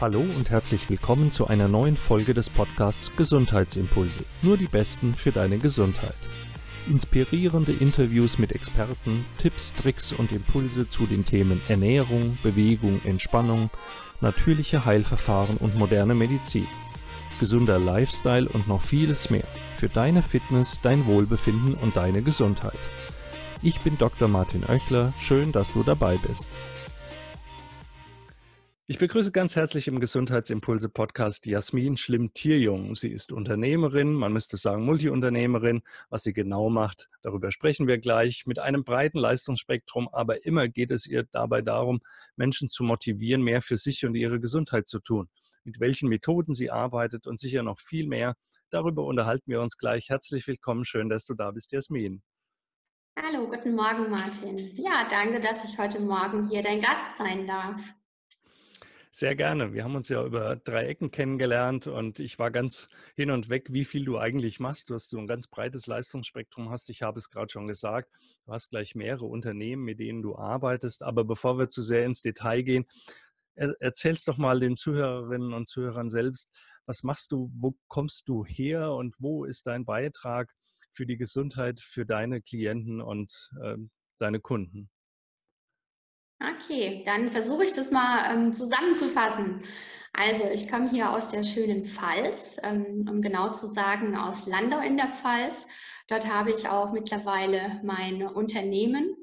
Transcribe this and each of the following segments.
Hallo und herzlich willkommen zu einer neuen Folge des Podcasts Gesundheitsimpulse. Nur die Besten für deine Gesundheit. Inspirierende Interviews mit Experten, Tipps, Tricks und Impulse zu den Themen Ernährung, Bewegung, Entspannung, natürliche Heilverfahren und moderne Medizin. Gesunder Lifestyle und noch vieles mehr für deine Fitness, dein Wohlbefinden und deine Gesundheit. Ich bin Dr. Martin Oechler, schön, dass du dabei bist. Ich begrüße ganz herzlich im Gesundheitsimpulse-Podcast Jasmin Schlimm-Tierjung. Sie ist Unternehmerin, man müsste sagen Multiunternehmerin. Was sie genau macht, darüber sprechen wir gleich. Mit einem breiten Leistungsspektrum, aber immer geht es ihr dabei darum, Menschen zu motivieren, mehr für sich und ihre Gesundheit zu tun. Mit welchen Methoden sie arbeitet und sicher noch viel mehr. Darüber unterhalten wir uns gleich. Herzlich willkommen, schön, dass du da bist, Jasmin. Hallo, guten Morgen, Martin. Ja, danke, dass ich heute Morgen hier dein Gast sein darf. Sehr gerne. Wir haben uns ja über drei Ecken kennengelernt und ich war ganz hin und weg, wie viel du eigentlich machst. Du hast so ein ganz breites Leistungsspektrum hast. Ich habe es gerade schon gesagt. Du hast gleich mehrere Unternehmen, mit denen du arbeitest. Aber bevor wir zu sehr ins Detail gehen, erzählst doch mal den Zuhörerinnen und Zuhörern selbst, was machst du, wo kommst du her und wo ist dein Beitrag für die Gesundheit für deine Klienten und äh, deine Kunden? Okay, dann versuche ich das mal ähm, zusammenzufassen. Also ich komme hier aus der schönen Pfalz, ähm, um genau zu sagen aus Landau in der Pfalz. Dort habe ich auch mittlerweile mein Unternehmen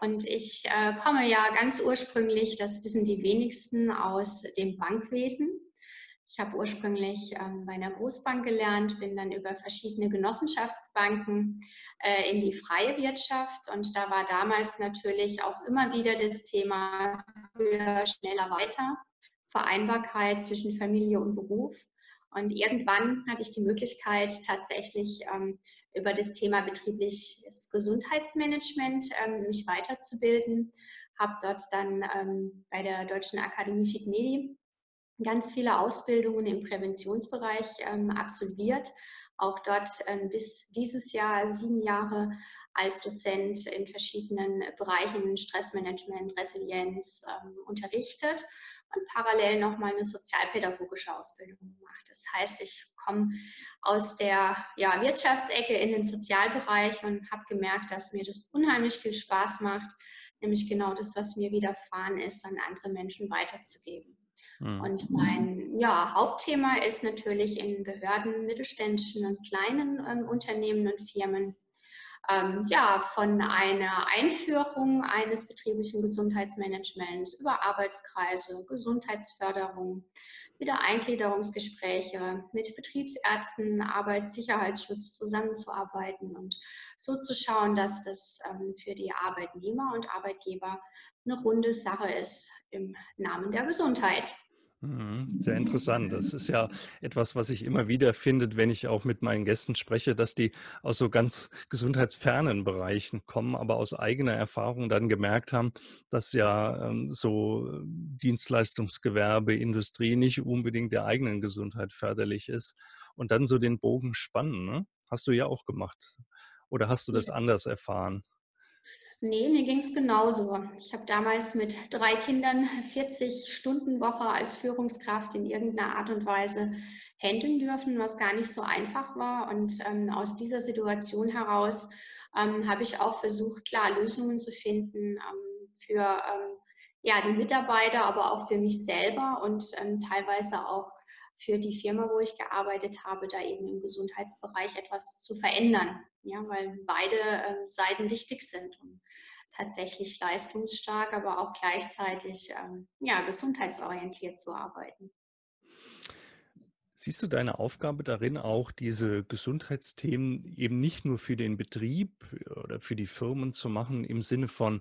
und ich äh, komme ja ganz ursprünglich, das wissen die wenigsten, aus dem Bankwesen. Ich habe ursprünglich ähm, bei einer Großbank gelernt, bin dann über verschiedene Genossenschaftsbanken äh, in die freie Wirtschaft und da war damals natürlich auch immer wieder das Thema höher, schneller, weiter, Vereinbarkeit zwischen Familie und Beruf. Und irgendwann hatte ich die Möglichkeit, tatsächlich ähm, über das Thema betriebliches Gesundheitsmanagement ähm, mich weiterzubilden. Habe dort dann ähm, bei der Deutschen Akademie FIGMEDI ganz viele Ausbildungen im Präventionsbereich ähm, absolviert. Auch dort ähm, bis dieses Jahr sieben Jahre als Dozent in verschiedenen Bereichen Stressmanagement, Resilienz ähm, unterrichtet und parallel nochmal eine sozialpädagogische Ausbildung gemacht. Das heißt, ich komme aus der ja, Wirtschaftsecke in den Sozialbereich und habe gemerkt, dass mir das unheimlich viel Spaß macht, nämlich genau das, was mir widerfahren ist, an andere Menschen weiterzugeben. Mhm. Und mein ja, Hauptthema ist natürlich in Behörden, mittelständischen und kleinen ähm, Unternehmen und Firmen ähm, ja, von einer Einführung eines betrieblichen Gesundheitsmanagements über Arbeitskreise, Gesundheitsförderung, wieder Eingliederungsgespräche mit Betriebsärzten, Arbeitssicherheitsschutz zusammenzuarbeiten und so zu schauen, dass das ähm, für die Arbeitnehmer und Arbeitgeber eine runde Sache ist im Namen der Gesundheit. Mhm, sehr interessant. Das ist ja etwas, was ich immer wieder finde, wenn ich auch mit meinen Gästen spreche, dass die aus so ganz gesundheitsfernen Bereichen kommen, aber aus eigener Erfahrung dann gemerkt haben, dass ja ähm, so Dienstleistungsgewerbe, Industrie nicht unbedingt der eigenen Gesundheit förderlich ist und dann so den Bogen spannen. Ne? Hast du ja auch gemacht. Oder hast du das anders erfahren? Nee, mir ging es genauso. Ich habe damals mit drei Kindern 40 Stunden Woche als Führungskraft in irgendeiner Art und Weise handeln dürfen, was gar nicht so einfach war. Und ähm, aus dieser Situation heraus ähm, habe ich auch versucht, klar Lösungen zu finden ähm, für ähm, ja, die Mitarbeiter, aber auch für mich selber und ähm, teilweise auch für die Firma, wo ich gearbeitet habe, da eben im Gesundheitsbereich etwas zu verändern. Ja, weil beide ähm, Seiten wichtig sind, um tatsächlich leistungsstark, aber auch gleichzeitig ähm, ja, gesundheitsorientiert zu arbeiten. Siehst du deine Aufgabe darin auch, diese Gesundheitsthemen eben nicht nur für den Betrieb oder für die Firmen zu machen, im Sinne von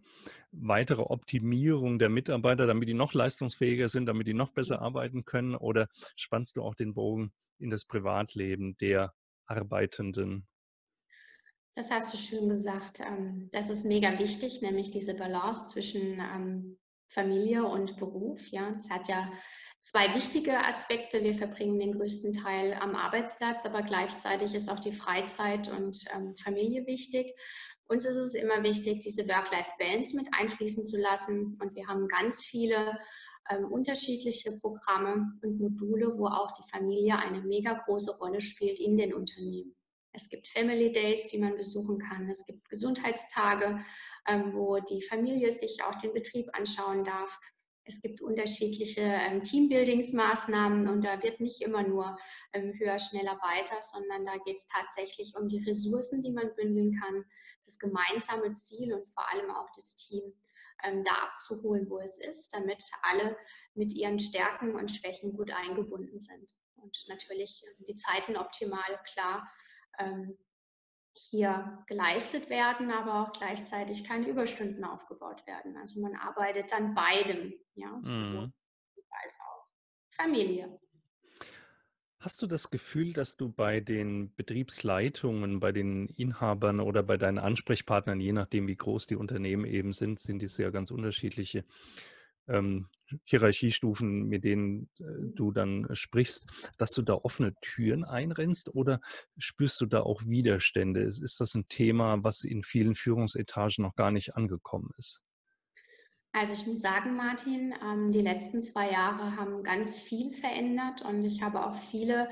weiterer Optimierung der Mitarbeiter, damit die noch leistungsfähiger sind, damit die noch besser arbeiten können? Oder spannst du auch den Bogen in das Privatleben der Arbeitenden? Das hast du schön gesagt. Ähm, das ist mega wichtig, nämlich diese Balance zwischen ähm, Familie und Beruf. Ja, es hat ja zwei wichtige Aspekte. Wir verbringen den größten Teil am Arbeitsplatz, aber gleichzeitig ist auch die Freizeit und ähm, Familie wichtig. Uns ist es immer wichtig, diese Work-Life-Balance mit einfließen zu lassen. Und wir haben ganz viele unterschiedliche Programme und Module, wo auch die Familie eine mega große Rolle spielt in den Unternehmen. Es gibt Family Days, die man besuchen kann. Es gibt Gesundheitstage, ähm, wo die Familie sich auch den Betrieb anschauen darf. Es gibt unterschiedliche ähm, Teambuildingsmaßnahmen und da wird nicht immer nur ähm, höher, schneller, weiter, sondern da geht es tatsächlich um die Ressourcen, die man bündeln kann, das gemeinsame Ziel und vor allem auch das Team da abzuholen, wo es ist, damit alle mit ihren Stärken und Schwächen gut eingebunden sind. Und natürlich die Zeiten optimal klar ähm, hier geleistet werden, aber auch gleichzeitig keine Überstunden aufgebaut werden. Also man arbeitet an beidem, ja, sowohl mhm. als auch Familie. Hast du das Gefühl, dass du bei den Betriebsleitungen, bei den Inhabern oder bei deinen Ansprechpartnern, je nachdem wie groß die Unternehmen eben sind, sind die sehr ganz unterschiedliche, ähm, Hierarchiestufen, mit denen äh, du dann sprichst, dass du da offene Türen einrennst oder spürst du da auch Widerstände? Ist, ist das ein Thema, was in vielen Führungsetagen noch gar nicht angekommen ist? Also ich muss sagen, Martin, ähm, die letzten zwei Jahre haben ganz viel verändert und ich habe auch viele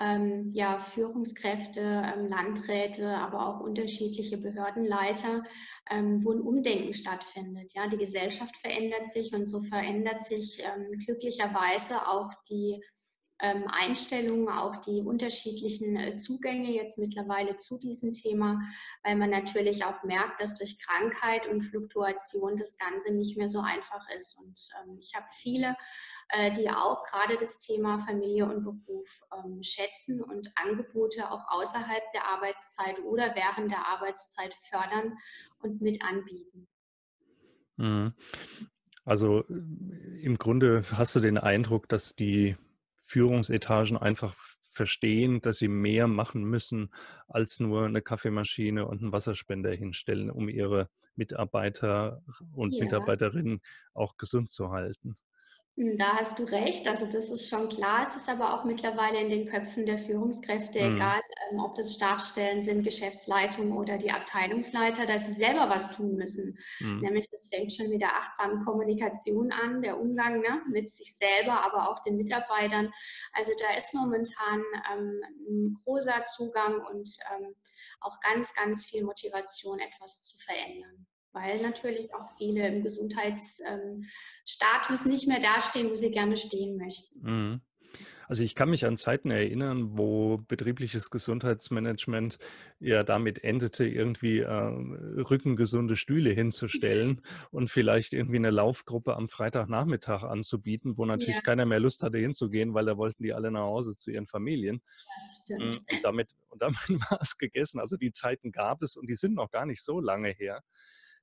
ähm, ja, Führungskräfte, ähm, Landräte, aber auch unterschiedliche Behördenleiter, ähm, wo ein Umdenken stattfindet. Ja, die Gesellschaft verändert sich und so verändert sich ähm, glücklicherweise auch die ähm, Einstellungen, auch die unterschiedlichen äh, Zugänge jetzt mittlerweile zu diesem Thema, weil man natürlich auch merkt, dass durch Krankheit und Fluktuation das Ganze nicht mehr so einfach ist. Und ähm, ich habe viele äh, die auch gerade das Thema Familie und Beruf ähm, schätzen und Angebote auch außerhalb der Arbeitszeit oder während der Arbeitszeit fördern und mit anbieten. Mhm. Also im Grunde hast du den Eindruck, dass die Führungsetagen einfach verstehen, dass sie mehr machen müssen, als nur eine Kaffeemaschine und einen Wasserspender hinstellen, um ihre Mitarbeiter und ja. Mitarbeiterinnen auch gesund zu halten. Hm, da hast du recht. Also das ist schon klar. Es ist aber auch mittlerweile in den Köpfen der Führungskräfte, mhm. egal ähm, ob das Stabsstellen sind, Geschäftsleitung oder die Abteilungsleiter, dass sie selber was tun müssen. Mhm. Nämlich das fängt schon mit der achtsamen Kommunikation an, der Umgang ne, mit sich selber, aber auch den Mitarbeitern. Also da ist momentan ähm, ein großer Zugang und ähm, auch ganz, ganz viel Motivation, etwas zu verändern weil natürlich auch viele im Gesundheitsstatus nicht mehr dastehen, wo sie gerne stehen möchten. Mhm. Also ich kann mich an Zeiten erinnern, wo betriebliches Gesundheitsmanagement ja damit endete, irgendwie äh, rückengesunde Stühle hinzustellen und vielleicht irgendwie eine Laufgruppe am Freitagnachmittag anzubieten, wo natürlich ja. keiner mehr Lust hatte hinzugehen, weil da wollten die alle nach Hause zu ihren Familien. Mm, und damit, und damit war es gegessen. Also die Zeiten gab es und die sind noch gar nicht so lange her.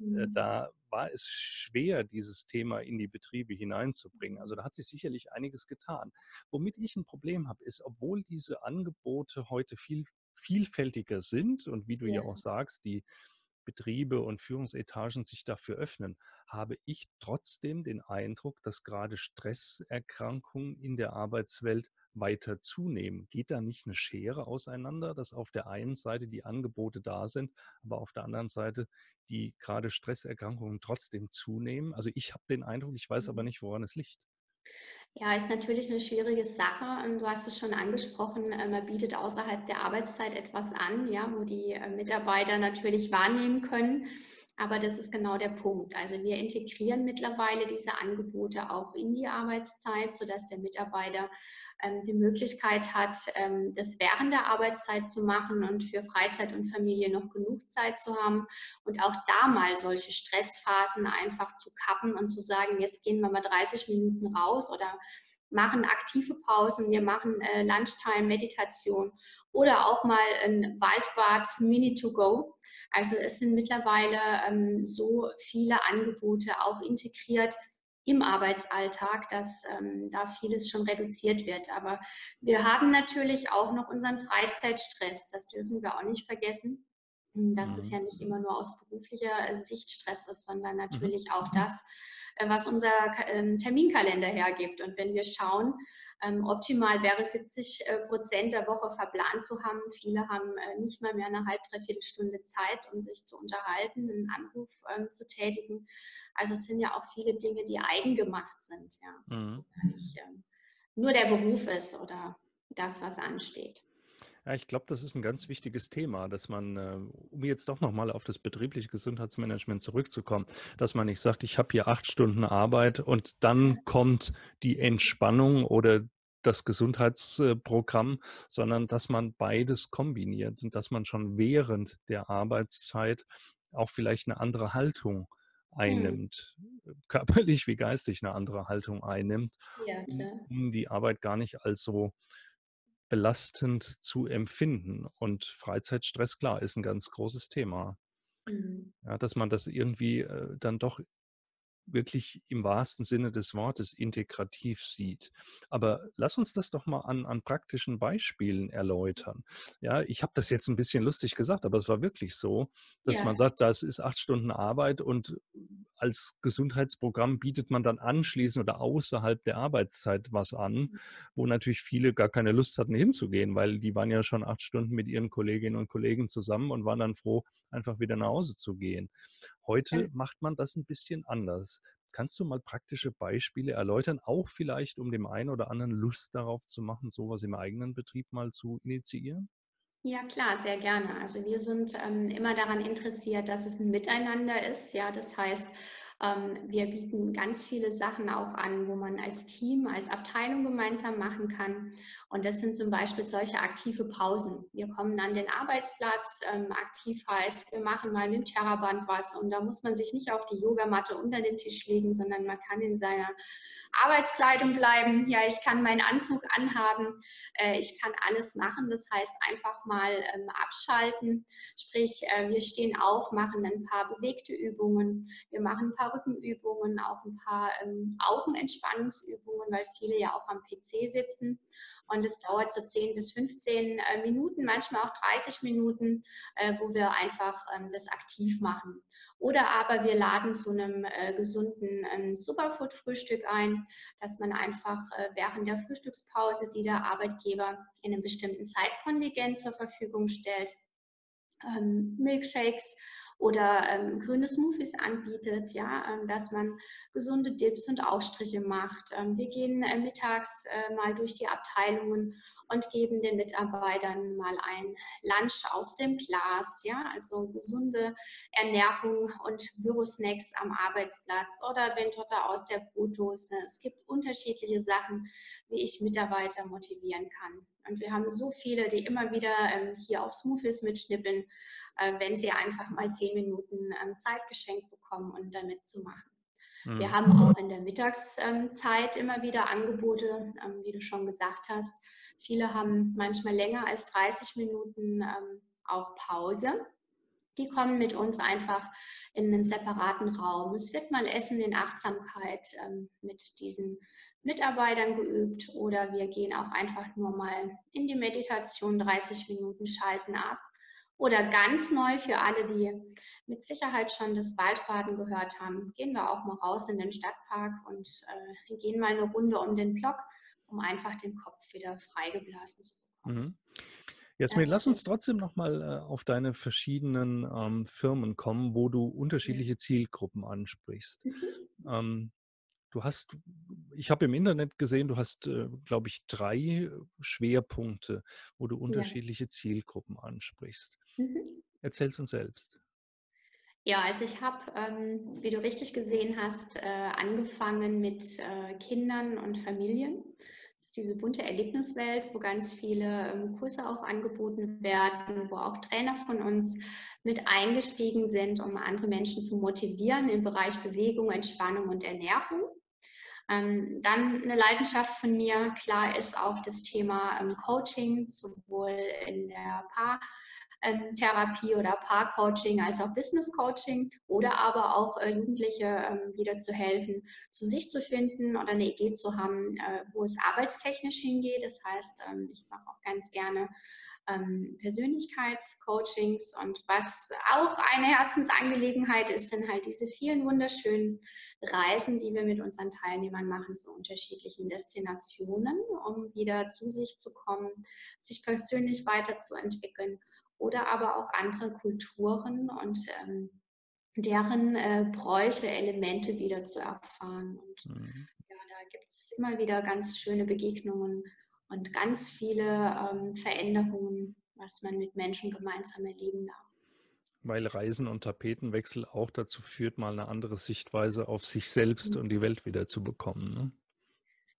Äh, mhm. Da war es schwer, dieses Thema in die Betriebe hineinzubringen. Also da hat sich sicherlich einiges getan. Womit ich ein Problem habe, ist, obwohl diese Angebote heute viel vielfältiger sind und wie du ja, ja auch sagst, die Betriebe und Führungsetagen sich dafür öffnen, habe ich trotzdem den Eindruck, dass gerade Stresserkrankungen in der Arbeitswelt weiter zunehmen. Geht da nicht eine Schere auseinander, dass auf der einen Seite die Angebote da sind, aber auf der anderen Seite die gerade Stresserkrankungen trotzdem zunehmen? Also ich habe den Eindruck, ich weiß aber mhm. nicht, woran es liegt. Ja, ist natürlich eine schwierige Sache. Ähm, du hast es schon angesprochen, äh, man bietet außerhalb der Arbeitszeit etwas an, ja, wo die äh, Mitarbeiter natürlich wahrnehmen können. Aber das ist genau der Punkt. Also wir integrieren mittlerweile diese Angebote auch in die Arbeitszeit, sodass der Mitarbeiter die Möglichkeit hat, ähm, das während der Arbeitszeit zu machen und für Freizeit und Familie noch genug Zeit zu haben und auch da mal solche Stressphasen einfach zu kappen und zu sagen, jetzt gehen wir mal 30 Minuten raus oder machen aktive Pausen, wir machen äh, Lunchtime, Meditation oder auch mal ein Waldbad Mini to Go. Also es sind mittlerweile ähm, so viele Angebote auch integriert, im Arbeitsalltag, dass ähm, da vieles schon reduziert wird. Aber wir haben natürlich auch noch unseren Freizeitstress. Das dürfen wir auch nicht vergessen. Dass es ja nicht immer nur aus beruflicher Sicht Stress ist, sondern mhm. natürlich auch das, äh, was unser ähm, Terminkalender hergibt. Und wenn wir schauen, ähm, optimal wäre 70 äh, Prozent der Woche verplant zu haben. Viele haben äh, nicht mal mehr eine halbe, dreiviertel Stunde Zeit, um sich zu unterhalten, einen Anruf ähm, zu tätigen. Also es sind ja auch viele Dinge, die eigengemacht sind, ja. Mhm. Nicht ähm, nur der Beruf ist oder das, was ansteht. Ja, ich glaube, das ist ein ganz wichtiges Thema, dass man, äh, um jetzt doch nochmal auf das betriebliche Gesundheitsmanagement zurückzukommen, dass man nicht sagt, ich habe hier acht Stunden Arbeit und dann kommt die Entspannung oder das Gesundheitsprogramm, sondern dass man beides kombiniert und dass man schon während der Arbeitszeit auch vielleicht eine andere Haltung hm. Einnimmt, hm. körperlich wie geistig eine andere Haltung einnimmt, ja, um die Arbeit gar nicht als so belastend zu empfinden. Und Freizeitstress, klar, ist ein ganz großes Thema. Mhm. Ja, dass man das irgendwie äh, dann doch wirklich im wahrsten Sinne des Wortes integrativ sieht. Aber lass uns das doch mal an, an praktischen Beispielen erläutern. Ja, ich habe das jetzt ein bisschen lustig gesagt, aber es war wirklich so, dass ja. man sagt, das ist acht Stunden Arbeit und als Gesundheitsprogramm bietet man dann anschließend oder außerhalb der Arbeitszeit was an, mhm. wo natürlich viele gar keine Lust hatten hinzugehen, weil die waren ja schon acht Stunden mit ihren Kolleginnen und Kollegen zusammen und waren dann froh, einfach wieder nach Hause zu gehen. Heute macht man das ein bisschen anders. Kannst du mal praktische Beispiele erläutern, auch vielleicht, um dem einen oder anderen Lust darauf zu machen, sowas im eigenen Betrieb mal zu initiieren? Ja, klar, sehr gerne. Also wir sind ähm, immer daran interessiert, dass es ein Miteinander ist. Ja, das heißt, wir bieten ganz viele Sachen auch an, wo man als Team, als Abteilung gemeinsam machen kann. Und das sind zum Beispiel solche aktive Pausen. Wir kommen an den Arbeitsplatz, ähm, aktiv heißt, wir machen mal mit dem Terraband was und da muss man sich nicht auf die Yogamatte unter den Tisch legen, sondern man kann in seiner Arbeitskleidung bleiben. Ja, ich kann meinen Anzug anhaben. Äh, ich kann alles machen. Das heißt, einfach mal ähm, abschalten. Sprich, äh, wir stehen auf, machen ein paar bewegte Übungen. Wir machen ein paar Rückenübungen, auch ein paar ähm, Augenentspannungsübungen, weil viele ja auch am PC sitzen. Und es dauert so 10 bis 15 äh, Minuten, manchmal auch 30 Minuten, wo wir einfach ähm, das aktiv machen. Oder aber wir laden zu einem äh, gesunden ähm, Superfood-Frühstück ein, dass man einfach äh, während der Frühstückspause, die der Arbeitgeber in einem bestimmten Zeitkontingent zur Verfügung stellt, ähm, Milkshakes oder ähm, grüne Smoothies anbietet, ja, ähm, dass man gesunde Dips und Ausstriche macht. Ähm, wir gehen äh, mittags äh, mal durch die Abteilungen und geben den Mitarbeitern mal ein Lunch aus dem Glas, ja, also gesunde Ernährung und Bürosnacks am Arbeitsplatz oder Ventotta aus der Brotdose. Es gibt unterschiedliche Sachen, wie ich Mitarbeiter motivieren kann. Und wir haben so viele, die immer wieder ähm, hier auch Smoothies mitschnippeln äh, wenn sie einfach mal zehn Minuten ähm, Zeit geschenkt bekommen und um damit zu machen. Mhm. Wir haben auch in der Mittagszeit immer wieder Angebote, ähm, wie du schon gesagt hast. Viele haben manchmal länger als 30 Minuten ähm, auch Pause. Die kommen mit uns einfach in einen separaten Raum. Es wird mal Essen in Achtsamkeit mit diesen Mitarbeitern geübt oder wir gehen auch einfach nur mal in die Meditation 30 Minuten, schalten ab oder ganz neu für alle, die mit Sicherheit schon das Waldbaden gehört haben, gehen wir auch mal raus in den Stadtpark und äh, gehen mal eine Runde um den Block, um einfach den Kopf wieder freigeblasen zu bekommen. Mhm. Jasmin, lass uns trotzdem nochmal äh, auf deine verschiedenen ähm, Firmen kommen, wo du unterschiedliche Zielgruppen ansprichst. Mhm. Ähm, Du hast, ich habe im Internet gesehen, du hast, äh, glaube ich, drei Schwerpunkte, wo du unterschiedliche ja. Zielgruppen ansprichst. Mhm. Erzähl's uns selbst. Ja, also ich habe, ähm, wie du richtig gesehen hast, äh, angefangen mit äh, Kindern und Familien. Ist diese bunte Erlebniswelt, wo ganz viele ähm, Kurse auch angeboten werden, wo auch Trainer von uns mit eingestiegen sind, um andere Menschen zu motivieren im Bereich Bewegung, Entspannung und Ernährung. Ähm, dann eine Leidenschaft von mir, klar, ist auch das Thema ähm, Coaching, sowohl in der Paartherapie ähm, oder Paarcoaching als auch Business Coaching oder aber auch äh, Jugendliche ähm, wieder zu helfen, zu sich zu finden oder eine Idee zu haben, äh, wo es arbeitstechnisch hingeht. Das heißt, ähm, ich mache auch ganz gerne Persönlichkeitscoachings. Und was auch eine Herzensangelegenheit ist, sind halt diese vielen wunderschönen Reisen, die wir mit unseren Teilnehmern machen zu unterschiedlichen Destinationen, um wieder zu sich zu kommen, sich persönlich weiterzuentwickeln oder aber auch andere Kulturen und ähm, deren äh, Bräuche, Elemente wieder zu erfahren. Und mhm. ja, da gibt es immer wieder ganz schöne Begegnungen und ganz viele ähm, Veränderungen, was man mit Menschen gemeinsam erleben darf. Weil Reisen und Tapetenwechsel auch dazu führt, mal eine andere Sichtweise auf sich selbst mhm. und die Welt wieder zu bekommen. Ne?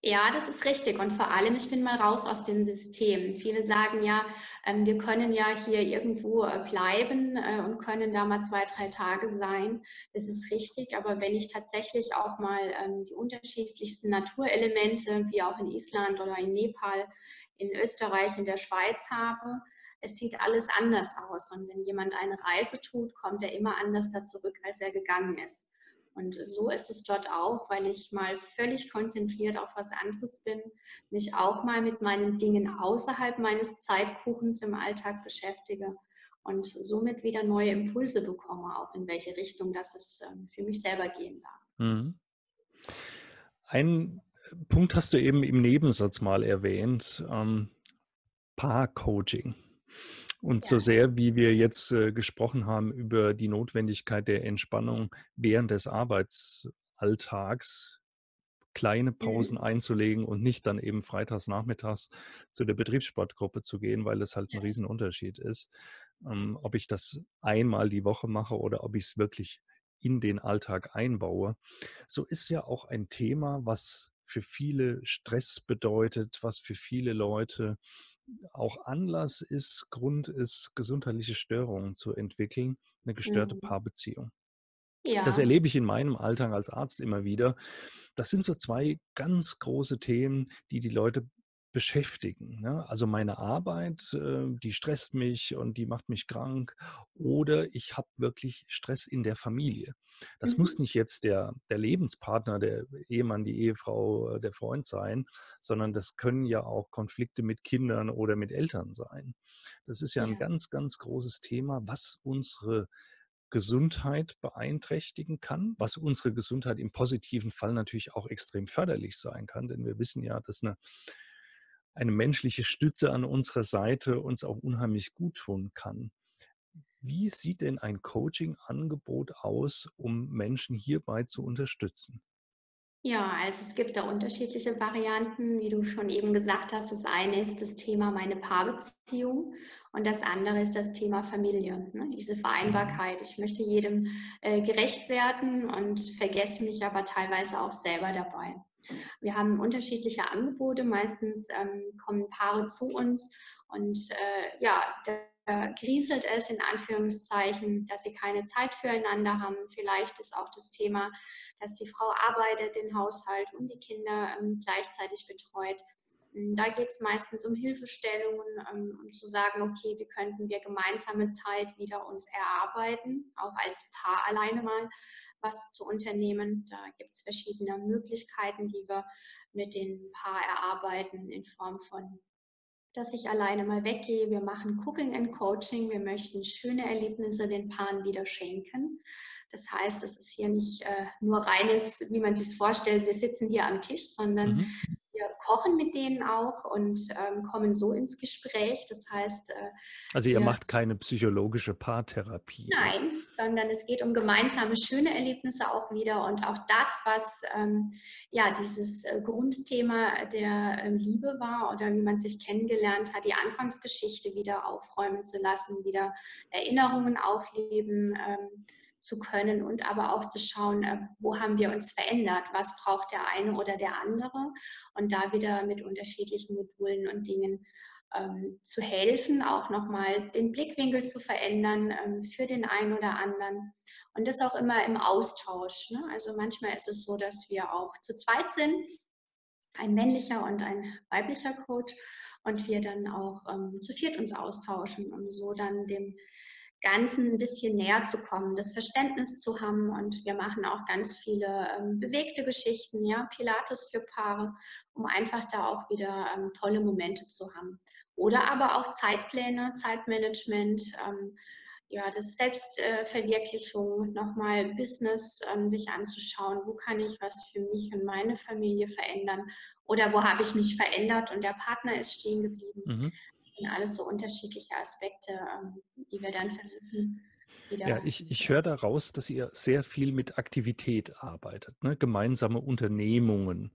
Ja, das ist richtig. Und vor allem, ich bin mal raus aus dem System. Viele sagen ja, ähm, wir können ja hier irgendwo äh, bleiben äh, und können da mal zwei, drei Tage sein. Das ist richtig. Aber wenn ich tatsächlich auch mal ähm, die unterschiedlichsten Naturelemente, wie auch in Island oder in Nepal, in Österreich, in der Schweiz habe, es sieht alles anders aus. Und wenn jemand eine Reise tut, kommt er immer anders da zurück, als er gegangen ist. Und so ist es dort auch, weil ich mal völlig konzentriert auf was anderes bin, mich auch mal mit meinen Dingen außerhalb meines Zeitkuchens im Alltag beschäftige und somit wieder neue Impulse bekomme, auch in welche Richtung das es ähm, für mich selber gehen darf. Mhm. Ein Punkt hast du eben im Nebensatz mal erwähnt, ähm, Paar-Coaching. Und ja. so sehr, wie wir jetzt äh, gesprochen haben über die Notwendigkeit der Entspannung während des Arbeitsalltags, kleine mhm. Pausen mhm. einzulegen und nicht dann eben freitags nachmittags zu der Betriebssportgruppe zu gehen, weil das halt ein Riesenunterschied ist, ähm, ob ich das einmal die Woche mache oder ob ich es wirklich in den Alltag einbaue. So ist ja auch ein Thema, was für viele Stress bedeutet, was für viele Leute auch Anlass ist, Grund ist, gesundheitliche Störungen zu entwickeln, eine gestörte mhm. Paarbeziehung. Ja. Das erlebe ich in meinem Alltag als Arzt immer wieder. Das sind so zwei ganz große Themen, die die Leute beschäftigen. Ne? Also meine Arbeit, äh, die stresst mich und die macht mich krank oder ich habe wirklich Stress in der Familie. Das mhm. muss nicht jetzt der, der Lebenspartner, der Ehemann, die Ehefrau, äh, der Freund sein, sondern das können ja auch Konflikte mit Kindern oder mit Eltern sein. Das ist ja ein ganz, ganz großes Thema, was unsere Gesundheit beeinträchtigen kann, was unsere Gesundheit im positiven Fall natürlich auch extrem förderlich sein kann, denn wir wissen ja, dass eine eine menschliche Stütze an unserer Seite uns auch unheimlich gut tun kann. Wie sieht denn ein Coaching-Angebot aus, um Menschen hierbei zu unterstützen? Ja, also es gibt da unterschiedliche Varianten, wie du schon eben gesagt hast. Das eine ist das Thema meine Paarbeziehung und das andere ist das Thema Familie, ne? diese Vereinbarkeit. Ich möchte jedem äh, gerecht werden und vergesse mich aber teilweise auch selber dabei. Wir haben unterschiedliche Angebote. Meistens ähm, kommen Paare zu uns und äh, ja, da grieselt es in Anführungszeichen, dass sie keine Zeit füreinander haben. Vielleicht ist auch das Thema, dass die Frau arbeitet, den Haushalt und die Kinder ähm, gleichzeitig betreut. Da geht es meistens um Hilfestellungen, ähm, um zu sagen, okay, wie könnten wir gemeinsame Zeit wieder uns erarbeiten, auch als Paar alleine mal was zu unternehmen. Da gibt es verschiedene Möglichkeiten, die wir mit dem Paar erarbeiten in Form von dass ich alleine mal weggehe. Wir machen Cooking and Coaching. Wir möchten schöne Erlebnisse den Paaren wieder schenken. Das heißt, es ist hier nicht äh, nur reines, wie man sich vorstellt, wir sitzen hier am Tisch, sondern mhm kochen mit denen auch und ähm, kommen so ins Gespräch. Das heißt. Äh, also ihr wir, macht keine psychologische Paartherapie. Nein, sondern es geht um gemeinsame schöne Erlebnisse auch wieder und auch das, was ähm, ja dieses äh, Grundthema der äh, Liebe war oder wie man sich kennengelernt hat, die Anfangsgeschichte wieder aufräumen zu lassen, wieder Erinnerungen aufleben. Ähm, zu können und aber auch zu schauen, äh, wo haben wir uns verändert, was braucht der eine oder der andere und da wieder mit unterschiedlichen Modulen und Dingen ähm, zu helfen, auch nochmal den Blickwinkel zu verändern ähm, für den einen oder anderen und das auch immer im Austausch. Ne? Also manchmal ist es so, dass wir auch zu zweit sind, ein männlicher und ein weiblicher Coach und wir dann auch ähm, zu viert uns austauschen, um so dann dem Ganzen ein bisschen näher zu kommen, das Verständnis zu haben. Und wir machen auch ganz viele ähm, bewegte Geschichten, ja, Pilates für Paare, um einfach da auch wieder ähm, tolle Momente zu haben. Oder aber auch Zeitpläne, Zeitmanagement, ähm, ja, das Selbstverwirklichung, nochmal Business ähm, sich anzuschauen, wo kann ich was für mich und meine Familie verändern oder wo habe ich mich verändert und der Partner ist stehen geblieben. Mhm. Das sind alles so unterschiedliche Aspekte, ähm, die wir dann versuchen ja, ich, ich höre daraus, dass ihr sehr viel mit Aktivität arbeitet, ne? gemeinsame Unternehmungen.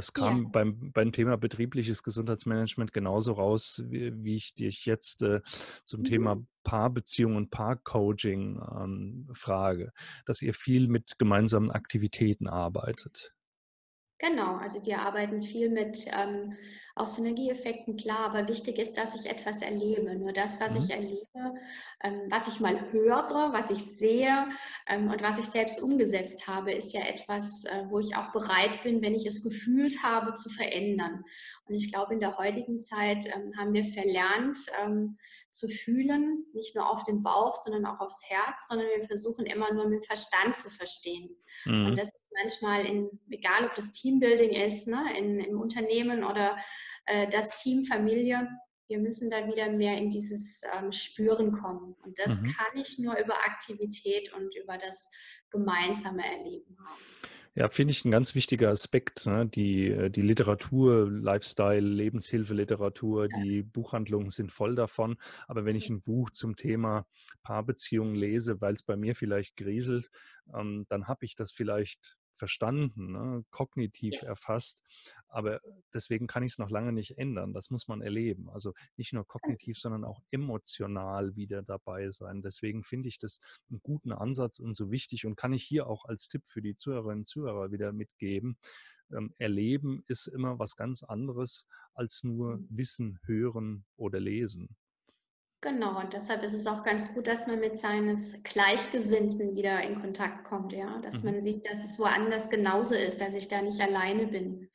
Das kam ja. beim, beim Thema betriebliches Gesundheitsmanagement genauso raus, wie, wie ich dich jetzt äh, zum mhm. Thema Paarbeziehung und Paarcoaching ähm, frage, dass ihr viel mit gemeinsamen Aktivitäten arbeitet. Genau, also wir arbeiten viel mit ähm, auch Synergieeffekten, klar, aber wichtig ist, dass ich etwas erlebe. Nur das, was mhm. ich erlebe, ähm, was ich mal höre, was ich sehe ähm, und was ich selbst umgesetzt habe, ist ja etwas, äh, wo ich auch bereit bin, wenn ich es gefühlt habe, zu verändern. Und ich glaube, in der heutigen Zeit ähm, haben wir verlernt, ähm, zu fühlen, nicht nur auf den Bauch, sondern auch aufs Herz, sondern wir versuchen immer nur mit dem Verstand zu verstehen. Mhm. Und das ist manchmal, in, egal ob das Teambuilding ist, ne, in, im Unternehmen oder äh, das Team, Familie, wir müssen da wieder mehr in dieses ähm, Spüren kommen. Und das mhm. kann ich nur über Aktivität und über das gemeinsame Erleben haben. Ja, finde ich ein ganz wichtiger Aspekt. Ne? Die, äh, die Literatur, Lifestyle, Lebenshilfeliteratur, ja. die Buchhandlungen sind voll davon. Aber wenn ich ein Buch zum Thema Paarbeziehungen lese, weil es bei mir vielleicht grieselt, ähm, dann habe ich das vielleicht verstanden, ne, kognitiv ja. erfasst. Aber deswegen kann ich es noch lange nicht ändern. Das muss man erleben. Also nicht nur kognitiv, sondern auch emotional wieder dabei sein. Deswegen finde ich das einen guten Ansatz und so wichtig und kann ich hier auch als Tipp für die Zuhörerinnen und Zuhörer wieder mitgeben. Ähm, erleben ist immer was ganz anderes als nur mhm. Wissen, Hören oder Lesen. Genau, und deshalb ist es auch ganz gut, dass man mit seines Gleichgesinnten wieder in Kontakt kommt, ja, dass mhm. man sieht, dass es woanders genauso ist, dass ich da nicht alleine bin.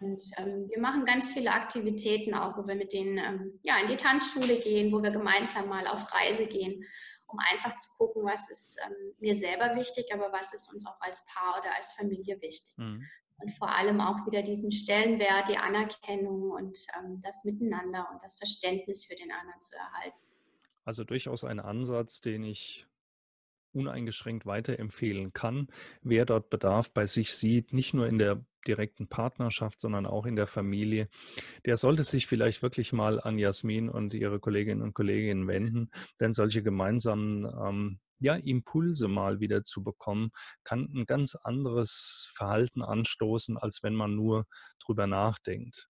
Und ähm, wir machen ganz viele Aktivitäten auch, wo wir mit denen ähm, ja, in die Tanzschule gehen, wo wir gemeinsam mal auf Reise gehen, um einfach zu gucken, was ist ähm, mir selber wichtig, aber was ist uns auch als Paar oder als Familie wichtig. Mhm und vor allem auch wieder diesen Stellenwert, die Anerkennung und ähm, das Miteinander und das Verständnis für den anderen zu erhalten. Also durchaus ein Ansatz, den ich uneingeschränkt weiterempfehlen kann. Wer dort Bedarf bei sich sieht, nicht nur in der direkten Partnerschaft, sondern auch in der Familie, der sollte sich vielleicht wirklich mal an Jasmin und ihre Kolleginnen und Kollegen wenden, denn solche gemeinsamen ähm, ja, Impulse mal wieder zu bekommen, kann ein ganz anderes Verhalten anstoßen, als wenn man nur drüber nachdenkt.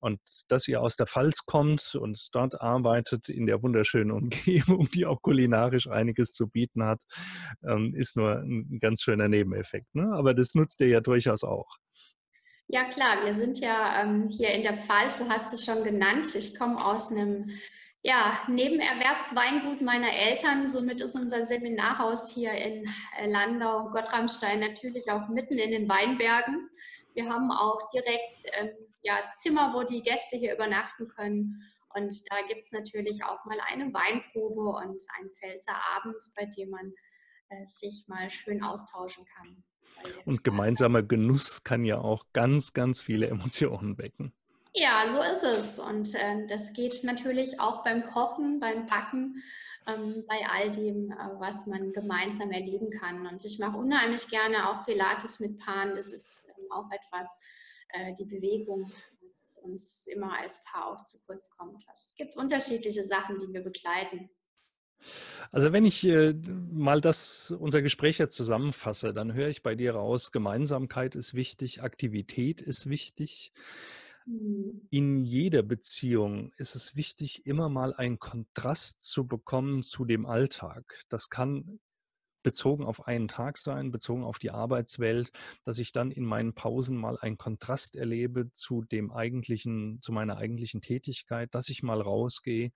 Und dass ihr aus der Pfalz kommt und dort arbeitet in der wunderschönen Umgebung, die auch kulinarisch einiges zu bieten hat, ähm, ist nur ein ganz schöner Nebeneffekt. Ne? Aber das nutzt ihr ja durchaus auch. Ja klar, wir sind ja ähm, hier in der Pfalz, du hast es schon genannt. Ich komme aus einem ja, Nebenerwerbsweingut meiner Eltern. Somit ist unser Seminarhaus hier in äh, Landau, Gottramstein natürlich auch mitten in den Weinbergen. Wir haben auch direkt ähm, ja, Zimmer, wo die Gäste hier übernachten können. Und da gibt es natürlich auch mal eine Weinprobe und einen Pfälzer Abend, bei dem man äh, sich mal schön austauschen kann. Und gemeinsamer Genuss kann ja auch ganz, ganz viele Emotionen wecken. Ja, so ist es. Und äh, das geht natürlich auch beim Kochen, beim Backen, ähm, bei all dem, äh, was man gemeinsam erleben kann. Und ich mache unheimlich gerne auch Pilates mit Paaren. Das ist ähm, auch etwas, äh, die Bewegung, was uns immer als Paar auch zu kurz kommt. Also es gibt unterschiedliche Sachen, die wir begleiten. Also wenn ich äh, mal das unser Gespräch jetzt zusammenfasse, dann höre ich bei dir raus, Gemeinsamkeit ist wichtig, Aktivität ist wichtig. Mhm. In jeder Beziehung ist es wichtig, immer mal einen Kontrast zu bekommen zu dem Alltag. Das kann bezogen auf einen Tag sein, bezogen auf die Arbeitswelt, dass ich dann in meinen Pausen mal einen Kontrast erlebe zu dem eigentlichen, zu meiner eigentlichen Tätigkeit, dass ich mal rausgehe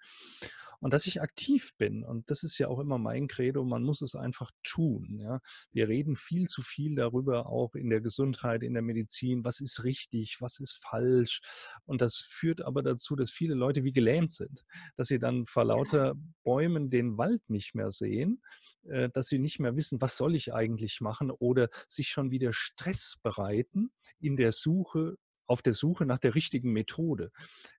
und dass ich aktiv bin. Und das ist ja auch immer mein Credo, man muss es einfach tun. Ja. Wir reden viel zu viel darüber, auch in der Gesundheit, in der Medizin, was ist richtig, was ist falsch. Und das führt aber dazu, dass viele Leute wie gelähmt sind, dass sie dann vor lauter Bäumen den Wald nicht mehr sehen äh, dass sie nicht mehr wissen, was soll ich eigentlich machen oder sich schon wieder Stress bereiten in der Suche auf der Suche nach der richtigen Methode.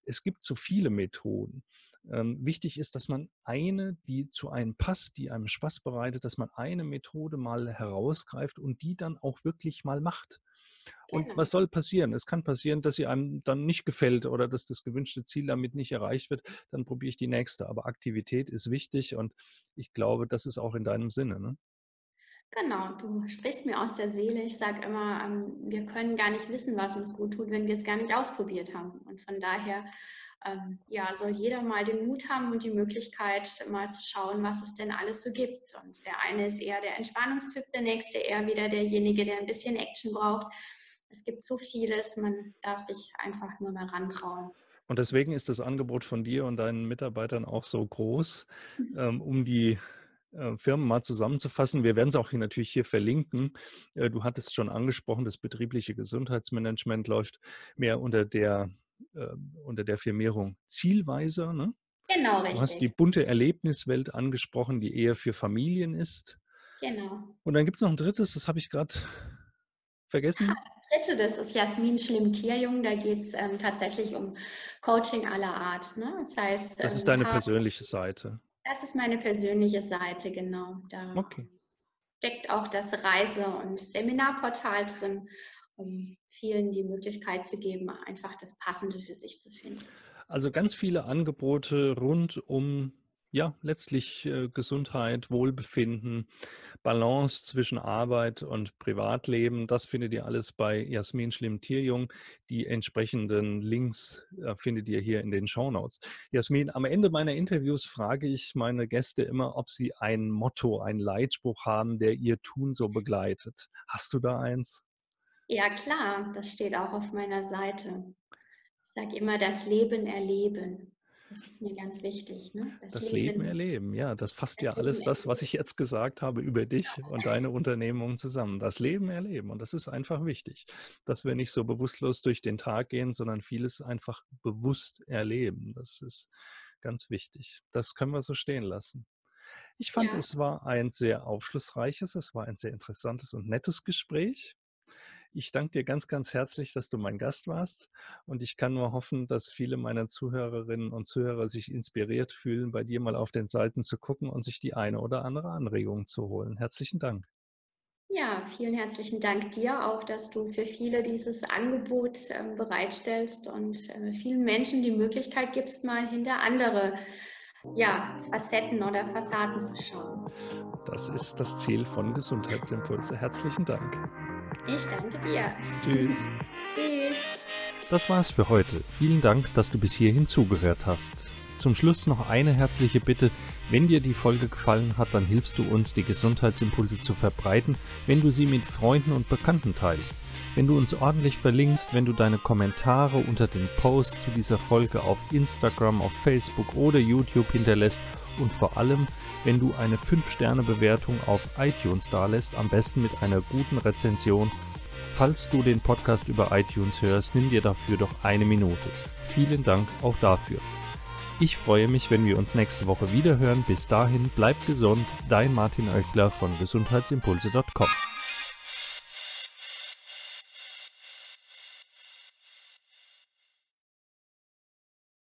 Es gibt so viele Methoden. Ähm, wichtig ist, dass man eine, die zu einem passt, die einem Spaß bereitet, dass man eine Methode mal herausgreift und die dann auch wirklich mal macht. Und was soll passieren? Es kann passieren, dass sie einem dann nicht gefällt oder dass das gewünschte Ziel damit nicht erreicht wird. Dann probiere ich die nächste. Aber Aktivität ist wichtig und ich glaube, das ist auch in deinem Sinne. Ne? Genau, du sprichst mir aus der Seele. Ich sage immer, ähm, wir können gar nicht wissen, was uns gut tut, wenn wir es gar nicht ausprobiert haben. Und von daher ähm, ja, soll jeder mal den Mut haben und die Möglichkeit, mal zu schauen, was es denn alles so gibt. Und der eine ist eher der Entspannungstyp, der nächste eher wieder derjenige, der ein bisschen Action braucht. Es gibt so vieles, man darf sich einfach nur mal rantrauen. Und deswegen ist das Angebot von dir und deinen Mitarbeitern auch so groß, ähm, um die äh, Firmen mal zusammenzufassen. Wir werden es auch hier natürlich hier verlinken. Äh, du hattest schon angesprochen, das betriebliche Gesundheitsmanagement läuft mehr unter der, äh, unter der Firmierung Zielweiser. Ne? Genau, Du hast die richtig. bunte Erlebniswelt angesprochen, die eher für Familien ist. Genau. Und dann gibt es noch ein drittes, das habe ich gerade vergessen. Dritte, das ist Jasmin Schlimm-Tierjung. Da geht es ähm, tatsächlich um Coaching aller Art. Ne? Das heißt, Das ist ähm, deine Paar- persönliche Seite. Das ist meine persönliche Seite, genau. Da Okay. steckt auch das Reise- und Seminarportal drin, um vielen die Möglichkeit zu geben, einfach das Passende für sich zu finden. Also ganz viele Angebote rund um, ja, letztlich äh, Gesundheit, Wohlbefinden, Balance zwischen Arbeit und Privatleben. Das findet ihr alles bei Jasmin Schlimm-Tierjung. Die entsprechenden Links äh, findet ihr hier in den Shownotes. Jasmin, am Ende meiner Interviews frage ich meine Gäste immer, ob sie ein Motto, einen Leitspruch haben, der ihr Tun so begleitet. Hast du da eins? Ja, klar, das steht auch auf meiner Seite. Ich sage immer, das Leben erleben. Das ist mir ganz wichtig. Ne? Das Leben erleben, ja, das fasst Das ja alles Leben das, was ich jetzt gesagt habe über dich und deine Unternehmung zusammen. Das Leben erleben und das ist einfach wichtig, dass wir nicht so bewusstlos durch den Tag gehen, sondern vieles einfach bewusst erleben. Das ist ganz wichtig. Das können wir so stehen lassen. Ich fand, Ja. es war ein sehr aufschlussreiches, es war ein sehr interessantes und nettes Gespräch. Ich danke dir ganz, ganz herzlich, dass du mein Gast warst. Und ich kann nur hoffen, dass viele meiner Zuhörerinnen und Zuhörer sich inspiriert fühlen, bei dir mal auf den Seiten zu gucken und sich die eine oder andere Anregung zu holen. Herzlichen Dank. Ja, vielen herzlichen Dank dir auch, dass du für viele dieses Angebot ähm, bereitstellst und äh, vielen Menschen die Möglichkeit gibst, mal hinter andere ja, Facetten oder Fassaden zu schauen. Das ist das Ziel von Gesundheitsimpulse. Herzlichen Dank. Ich danke dir. Tschüss. Tschüss. Das war's für heute. Vielen Dank, dass du bis hierhin zugehört hast. Zum Schluss noch eine herzliche Bitte. Wenn dir die Folge gefallen hat, dann hilfst du uns, die Gesundheitsimpulse zu verbreiten, wenn du sie mit Freunden und Bekannten teilst. Wenn du uns ordentlich verlinkst, wenn du deine Kommentare unter den Posts zu dieser Folge auf Instagram, auf Facebook oder YouTube hinterlässt und vor allem, wenn du eine 5-Sterne-Bewertung auf iTunes dalässt, am besten mit einer guten Rezension. Falls du den Podcast über iTunes hörst, nimm dir dafür doch eine Minute. Vielen Dank auch dafür. Ich freue mich, wenn wir uns nächste Woche wieder hören. Bis dahin, bleib gesund. Dein Martin Oechler von gesundheitsimpulse.com.